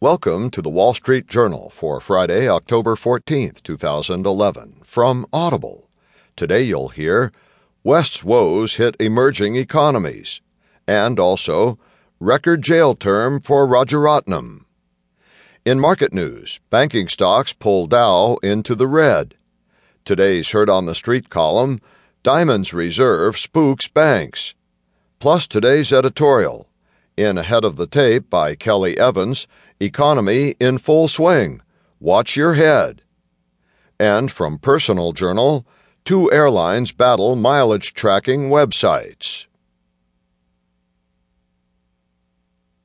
Welcome to the Wall Street Journal for Friday, October 14th, 2011, from Audible. Today you'll hear West's woes hit emerging economies, and also record jail term for Raj Rajaratnam. In market news, banking stocks pull Dow into the red. Today's Heard on the Street column Dimon's Reserve spooks banks. Plus today's editorial in Ahead of the Tape by Kelly Evans Economy in Full Swing. Watch Your Head. And from Personal Journal, two airlines battle mileage tracking websites.